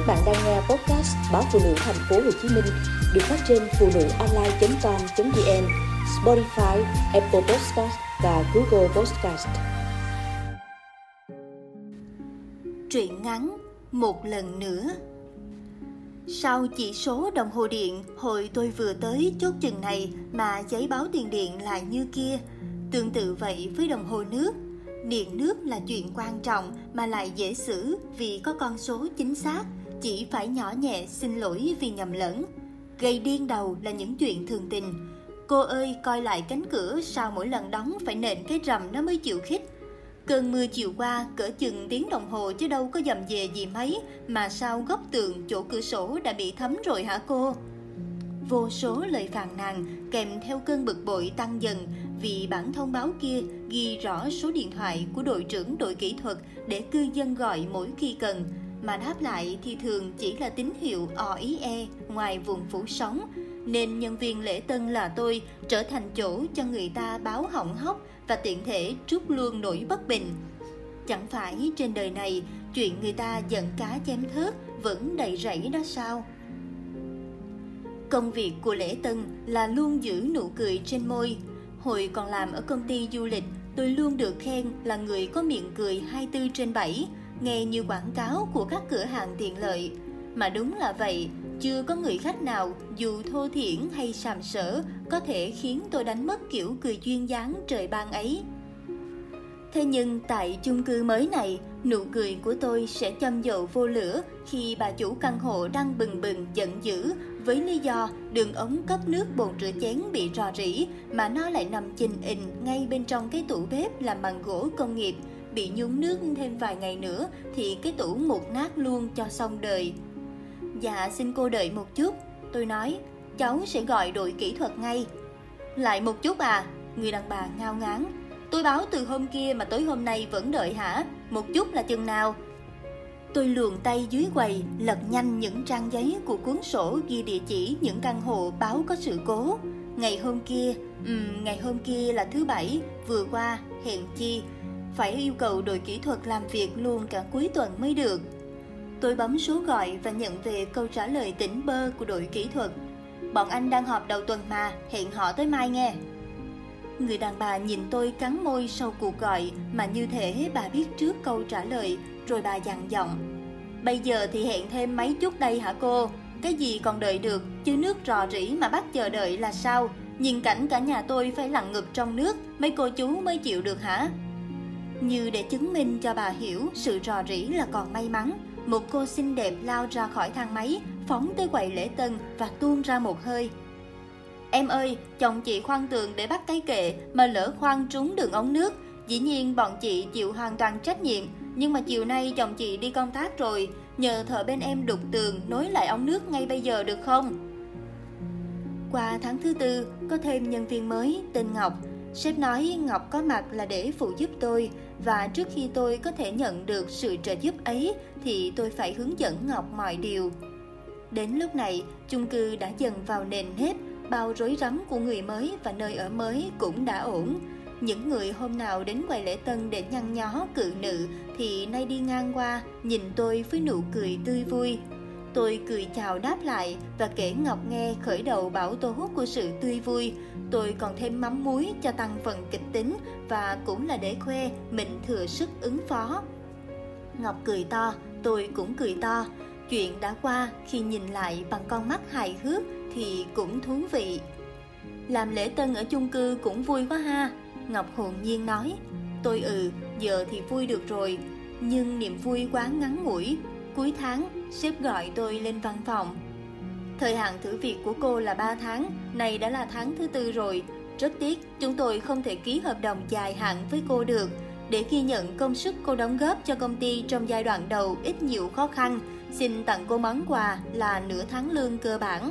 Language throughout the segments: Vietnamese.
Các bạn đang nghe podcast báo phụ nữ thành phố Hồ Chí Minh được phát trên phụ nữ online.com.vn, Spotify, Apple Podcast và Google Podcast. Truyện ngắn Một lần nữa Sau chỉ số đồng hồ điện hồi tôi vừa tới chốt chừng này mà giấy báo tiền điện lại như kia. Tương tự vậy với đồng hồ nước Điện nước là chuyện quan trọng mà lại dễ xử vì có con số chính xác, chỉ phải nhỏ nhẹ xin lỗi vì nhầm lẫn. Gây điên đầu là những chuyện thường tình. Cô ơi coi lại cánh cửa sao mỗi lần đóng phải nện cái rầm nó mới chịu khích. Cơn mưa chiều qua cỡ chừng tiếng đồng hồ chứ đâu có dầm về gì mấy mà sao góc tường chỗ cửa sổ đã bị thấm rồi hả cô? Vô số lời phàn nàn kèm theo cơn bực bội tăng dần vì bản thông báo kia ghi rõ số điện thoại của đội trưởng đội kỹ thuật để cư dân gọi mỗi khi cần, mà đáp lại thì thường chỉ là tín hiệu OIE ngoài vùng phủ sóng, nên nhân viên lễ tân là tôi trở thành chỗ cho người ta báo hỏng hóc và tiện thể trút luôn nỗi bất bình. Chẳng phải trên đời này chuyện người ta giận cá chém thớt vẫn đầy rẫy đó sao? Công việc của lễ tân là luôn giữ nụ cười trên môi. Hồi còn làm ở công ty du lịch, tôi luôn được khen là người có miệng cười 24 trên 7, nghe như quảng cáo của các cửa hàng tiện lợi. Mà đúng là vậy, chưa có người khách nào dù thô thiển hay sàm sỡ có thể khiến tôi đánh mất kiểu cười duyên dáng trời ban ấy. Thế nhưng tại chung cư mới này, nụ cười của tôi sẽ châm dầu vô lửa khi bà chủ căn hộ đang bừng bừng giận dữ với lý do đường ống cấp nước bồn rửa chén bị rò rỉ mà nó lại nằm chình ình ngay bên trong cái tủ bếp làm bằng gỗ công nghiệp. Bị nhúng nước thêm vài ngày nữa thì cái tủ mục nát luôn cho xong đời. Dạ xin cô đợi một chút, tôi nói, cháu sẽ gọi đội kỹ thuật ngay. Lại một chút à, người đàn bà ngao ngán, Tôi báo từ hôm kia mà tối hôm nay vẫn đợi hả? Một chút là chừng nào? Tôi luồn tay dưới quầy, lật nhanh những trang giấy của cuốn sổ ghi địa chỉ những căn hộ báo có sự cố. Ngày hôm kia, um, ngày hôm kia là thứ bảy, vừa qua, hẹn chi. Phải yêu cầu đội kỹ thuật làm việc luôn cả cuối tuần mới được. Tôi bấm số gọi và nhận về câu trả lời tỉnh bơ của đội kỹ thuật. Bọn anh đang họp đầu tuần mà, hẹn họ tới mai nghe. Người đàn bà nhìn tôi cắn môi sau cuộc gọi mà như thể bà biết trước câu trả lời, rồi bà dặn giọng. Bây giờ thì hẹn thêm mấy chút đây hả cô? Cái gì còn đợi được, chứ nước rò rỉ mà bắt chờ đợi là sao? Nhìn cảnh cả nhà tôi phải lặn ngực trong nước, mấy cô chú mới chịu được hả? Như để chứng minh cho bà hiểu sự rò rỉ là còn may mắn, một cô xinh đẹp lao ra khỏi thang máy, phóng tới quầy lễ tân và tuôn ra một hơi. Em ơi, chồng chị khoan tường để bắt cái kệ mà lỡ khoan trúng đường ống nước. Dĩ nhiên bọn chị chịu hoàn toàn trách nhiệm, nhưng mà chiều nay chồng chị đi công tác rồi, nhờ thợ bên em đục tường nối lại ống nước ngay bây giờ được không? Qua tháng thứ tư, có thêm nhân viên mới tên Ngọc. Sếp nói Ngọc có mặt là để phụ giúp tôi và trước khi tôi có thể nhận được sự trợ giúp ấy thì tôi phải hướng dẫn Ngọc mọi điều. Đến lúc này, chung cư đã dần vào nền nếp bao rối rắm của người mới và nơi ở mới cũng đã ổn. Những người hôm nào đến quầy lễ tân để nhăn nhó cự nữ thì nay đi ngang qua nhìn tôi với nụ cười tươi vui. Tôi cười chào đáp lại và kể Ngọc nghe khởi đầu bảo tố của sự tươi vui. Tôi còn thêm mắm muối cho tăng phần kịch tính và cũng là để khoe mình thừa sức ứng phó. Ngọc cười to, tôi cũng cười to. Chuyện đã qua khi nhìn lại bằng con mắt hài hước thì cũng thú vị. Làm lễ tân ở chung cư cũng vui quá ha, Ngọc hồn nhiên nói. Tôi ừ, giờ thì vui được rồi, nhưng niềm vui quá ngắn ngủi. Cuối tháng, sếp gọi tôi lên văn phòng. Thời hạn thử việc của cô là 3 tháng, này đã là tháng thứ tư rồi. Rất tiếc, chúng tôi không thể ký hợp đồng dài hạn với cô được. Để ghi nhận công sức cô đóng góp cho công ty trong giai đoạn đầu ít nhiều khó khăn, xin tặng cô món quà là nửa tháng lương cơ bản.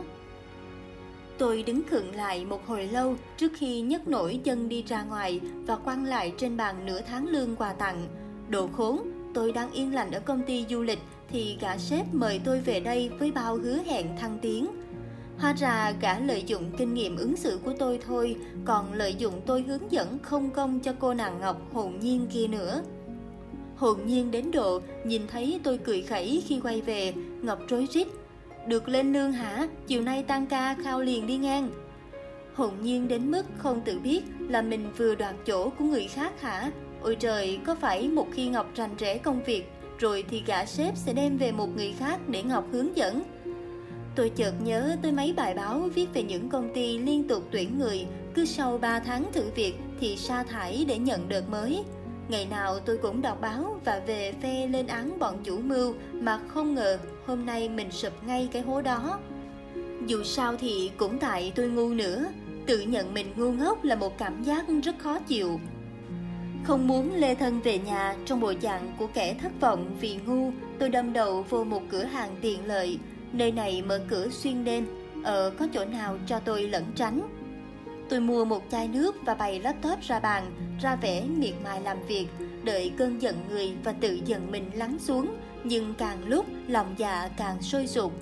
Tôi đứng khựng lại một hồi lâu trước khi nhấc nổi chân đi ra ngoài và quăng lại trên bàn nửa tháng lương quà tặng. Đồ khốn, tôi đang yên lành ở công ty du lịch thì gã sếp mời tôi về đây với bao hứa hẹn thăng tiến. Hóa ra gã lợi dụng kinh nghiệm ứng xử của tôi thôi, còn lợi dụng tôi hướng dẫn không công cho cô nàng Ngọc hồn nhiên kia nữa. Hồn nhiên đến độ nhìn thấy tôi cười khẩy khi quay về, Ngọc rối rít. Được lên lương hả? Chiều nay tăng ca khao liền đi ngang. Hồn nhiên đến mức không tự biết là mình vừa đoạt chỗ của người khác hả? Ôi trời, có phải một khi Ngọc rành rẽ công việc, rồi thì gã sếp sẽ đem về một người khác để Ngọc hướng dẫn? Tôi chợt nhớ tới mấy bài báo viết về những công ty liên tục tuyển người, cứ sau 3 tháng thử việc thì sa thải để nhận đợt mới. Ngày nào tôi cũng đọc báo và về phe lên án bọn chủ mưu mà không ngờ hôm nay mình sụp ngay cái hố đó. Dù sao thì cũng tại tôi ngu nữa, tự nhận mình ngu ngốc là một cảm giác rất khó chịu. Không muốn lê thân về nhà trong bộ dạng của kẻ thất vọng vì ngu, tôi đâm đầu vô một cửa hàng tiện lợi. Nơi này mở cửa xuyên đêm, ở có chỗ nào cho tôi lẩn tránh. Tôi mua một chai nước và bày laptop ra bàn, ra vẻ miệt mài làm việc, đợi cơn giận người và tự giận mình lắng xuống. Nhưng càng lúc lòng dạ càng sôi sục.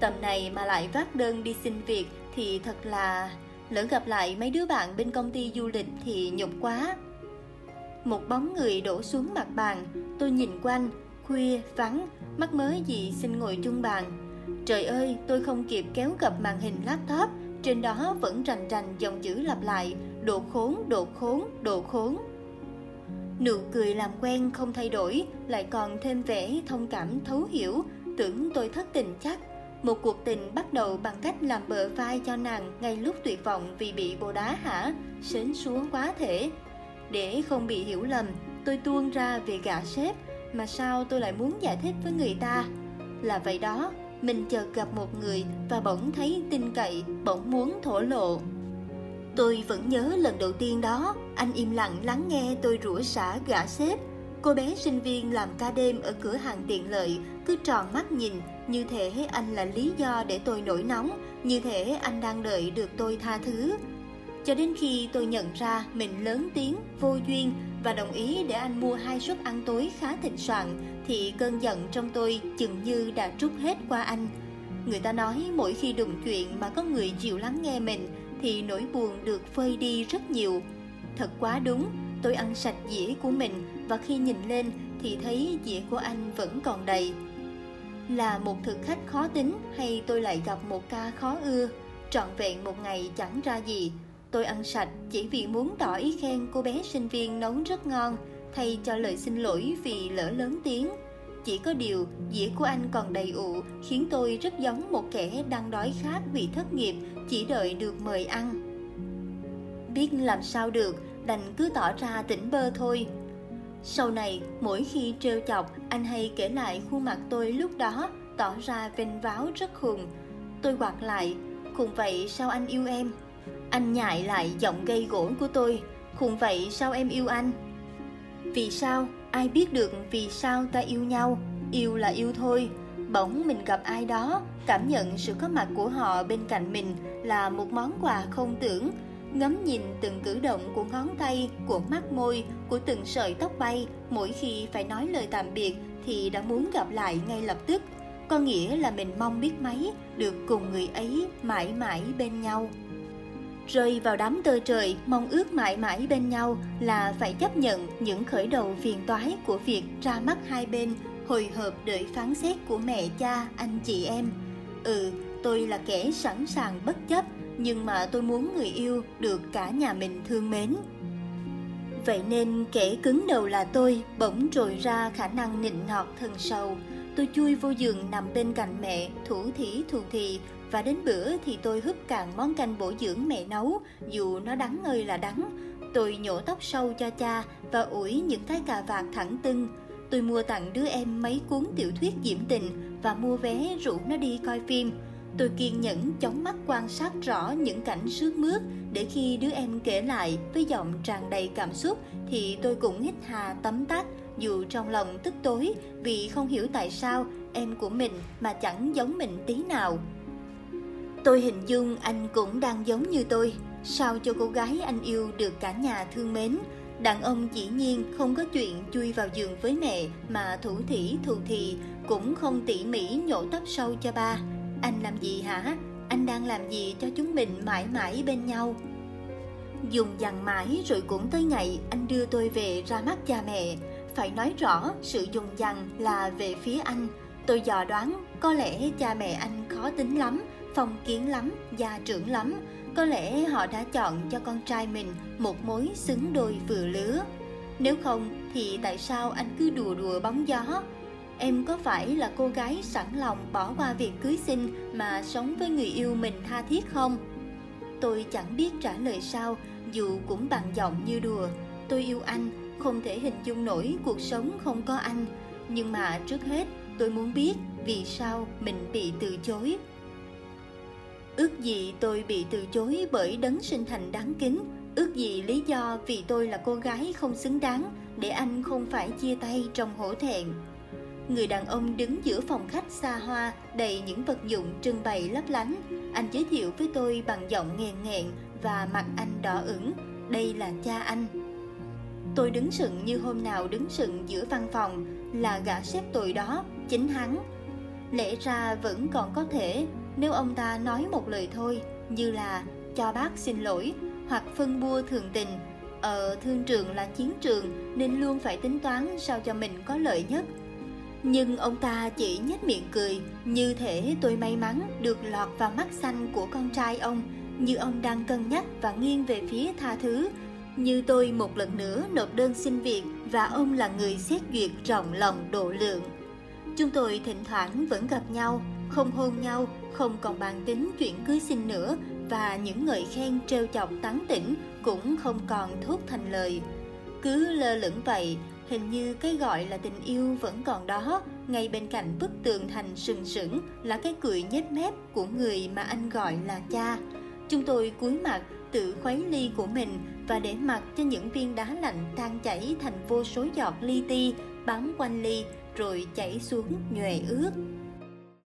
Tầm này mà lại vác đơn đi xin việc thì thật là... Lỡ gặp lại mấy đứa bạn bên công ty du lịch thì nhục quá. Một bóng người đổ xuống mặt bàn, tôi nhìn quanh, khuya, vắng, mắc mới gì xin ngồi chung bàn. Trời ơi, tôi không kịp kéo gập màn hình laptop, trên đó vẫn rành rành dòng chữ lặp lại, độ khốn, độ khốn, độ khốn. Nụ cười làm quen không thay đổi, lại còn thêm vẻ thông cảm thấu hiểu, tưởng tôi thất tình chắc. Một cuộc tình bắt đầu bằng cách làm bờ vai cho nàng ngay lúc tuyệt vọng vì bị bồ đá hả, sến xuống quá thể. Để không bị hiểu lầm, tôi tuôn ra về gã sếp, mà sao tôi lại muốn giải thích với người ta? Là vậy đó, mình chợt gặp một người và bỗng thấy tin cậy, bỗng muốn thổ lộ. Tôi vẫn nhớ lần đầu tiên đó, anh im lặng lắng nghe tôi rủa xả gã sếp. Cô bé sinh viên làm ca đêm ở cửa hàng tiện lợi, cứ tròn mắt nhìn, như thể anh là lý do để tôi nổi nóng, như thể anh đang đợi được tôi tha thứ. Cho đến khi tôi nhận ra mình lớn tiếng, vô duyên và đồng ý để anh mua hai suất ăn tối khá thịnh soạn, thì cơn giận trong tôi chừng như đã trút hết qua anh. Người ta nói mỗi khi đụng chuyện mà có người chịu lắng nghe mình thì nỗi buồn được phơi đi rất nhiều. Thật quá đúng, tôi ăn sạch dĩa của mình và khi nhìn lên thì thấy dĩa của anh vẫn còn đầy. Là một thực khách khó tính hay tôi lại gặp một ca khó ưa, trọn vẹn một ngày chẳng ra gì. Tôi ăn sạch chỉ vì muốn tỏ ý khen cô bé sinh viên nấu rất ngon, thay cho lời xin lỗi vì lỡ lớn tiếng. Chỉ có điều, dĩa của anh còn đầy ụ, khiến tôi rất giống một kẻ đang đói khát vì thất nghiệp, chỉ đợi được mời ăn. Biết làm sao được, đành cứ tỏ ra tỉnh bơ thôi. Sau này, mỗi khi trêu chọc, anh hay kể lại khuôn mặt tôi lúc đó, tỏ ra vênh váo rất khùng. Tôi quạt lại, khùng vậy sao anh yêu em? Anh nhại lại giọng gây gỗ của tôi, khùng vậy sao em yêu anh? Vì sao? Ai biết được vì sao ta yêu nhau? Yêu là yêu thôi. Bỗng mình gặp ai đó, cảm nhận sự có mặt của họ bên cạnh mình là một món quà không tưởng. Ngắm nhìn từng cử động của ngón tay, của mắt môi, của từng sợi tóc bay, mỗi khi phải nói lời tạm biệt thì đã muốn gặp lại ngay lập tức. Có nghĩa là mình mong biết mấy được cùng người ấy mãi mãi bên nhau rơi vào đám tơ trời, mong ước mãi mãi bên nhau là phải chấp nhận những khởi đầu phiền toái của việc ra mắt hai bên, hồi hộp đợi phán xét của mẹ, cha, anh, chị, em. Ừ tôi là kẻ sẵn sàng bất chấp, nhưng mà tôi muốn người yêu được cả nhà mình thương mến. Vậy nên kẻ cứng đầu là tôi, bỗng trồi ra khả năng nịnh nọt thân sầu tôi chui vô giường nằm bên cạnh mẹ thủ thỉ thù thì và đến bữa thì tôi húp cạn món canh bổ dưỡng mẹ nấu, dù nó đắng ơi là đắng. Tôi nhổ tóc sâu cho cha và ủi những cái cà vạt thẳng tưng. Tôi mua tặng đứa em mấy cuốn tiểu thuyết diễm tình và mua vé rủ nó đi coi phim. Tôi kiên nhẫn chóng mắt quan sát rõ những cảnh sướt mướt để khi đứa em kể lại với giọng tràn đầy cảm xúc thì tôi cũng hít hà tấm tắc dù trong lòng tức tối vì không hiểu tại sao em của mình mà chẳng giống mình tí nào. Tôi hình dung anh cũng đang giống như tôi, sao cho cô gái anh yêu được cả nhà thương mến. Đàn ông dĩ nhiên không có chuyện chui vào giường với mẹ mà thủ thỉ thù thì, cũng không tỉ mỉ nhổ tóc sâu cho ba. Anh làm gì hả? Anh đang làm gì cho chúng mình mãi mãi bên nhau? Dùng dằn mãi rồi cũng tới ngày anh đưa tôi về ra mắt cha mẹ. phải nói rõ sự dùng dằng là về phía anh. Tôi dò đoán có lẽ cha mẹ anh khó tính lắm, phong kiến lắm, gia trưởng lắm. Có lẽ họ đã chọn cho con trai mình một mối xứng đôi vừa lứa. Nếu không thì tại sao anh cứ đùa đùa bóng gió? Em có phải là cô gái sẵn lòng bỏ qua việc cưới xin mà sống với người yêu mình tha thiết không? Tôi chẳng biết trả lời sao, dù cũng bằng giọng như đùa. Tôi yêu anh, không thể hình dung nổi cuộc sống không có anh. Nhưng mà trước hết, tôi muốn biết vì sao mình bị từ chối. Ước gì tôi bị từ chối bởi đấng sinh thành đáng kính, ước gì lý do vì tôi là cô gái không xứng đáng để anh không phải chia tay trong hổ thẹn. Người đàn ông đứng giữa phòng khách xa hoa đầy những vật dụng trưng bày lấp lánh. Anh giới thiệu với tôi bằng giọng nghèn nghẹn và mặt anh đỏ ửng. Đây là cha anh. Tôi đứng sững như hôm nào đứng sững giữa văn phòng là gã sếp tôi đó, chính hắn. Lẽ ra vẫn còn có thể nếu ông ta nói một lời thôi như là cho bác xin lỗi hoặc phân bua thường tình. Ở thương trường là chiến trường nên luôn phải tính toán sao cho mình có lợi nhất nhưng ông ta chỉ nhếch miệng cười Như thể tôi may mắn được lọt vào mắt xanh của con trai ông Như ông đang cân nhắc và nghiêng về phía tha thứ. Như tôi một lần nữa nộp đơn xin việc Và ông là người xét duyệt rộng lòng độ lượng. Chúng tôi thỉnh thoảng vẫn gặp nhau Không hôn nhau, không còn bàn tính chuyện cưới xin nữa Và những người khen trêu chọc tán tỉnh cũng không còn thốt thành lời. Cứ lơ lửng vậy Hình như cái gọi là tình yêu vẫn còn đó, ngay bên cạnh bức tường thành sừng sững là cái cười nhếch mép của người mà anh gọi là cha. Chúng tôi cúi mặt tự khuấy ly của mình và để mặc cho những viên đá lạnh tan chảy thành vô số giọt li ti bám quanh ly rồi chảy xuống nhòe ướt.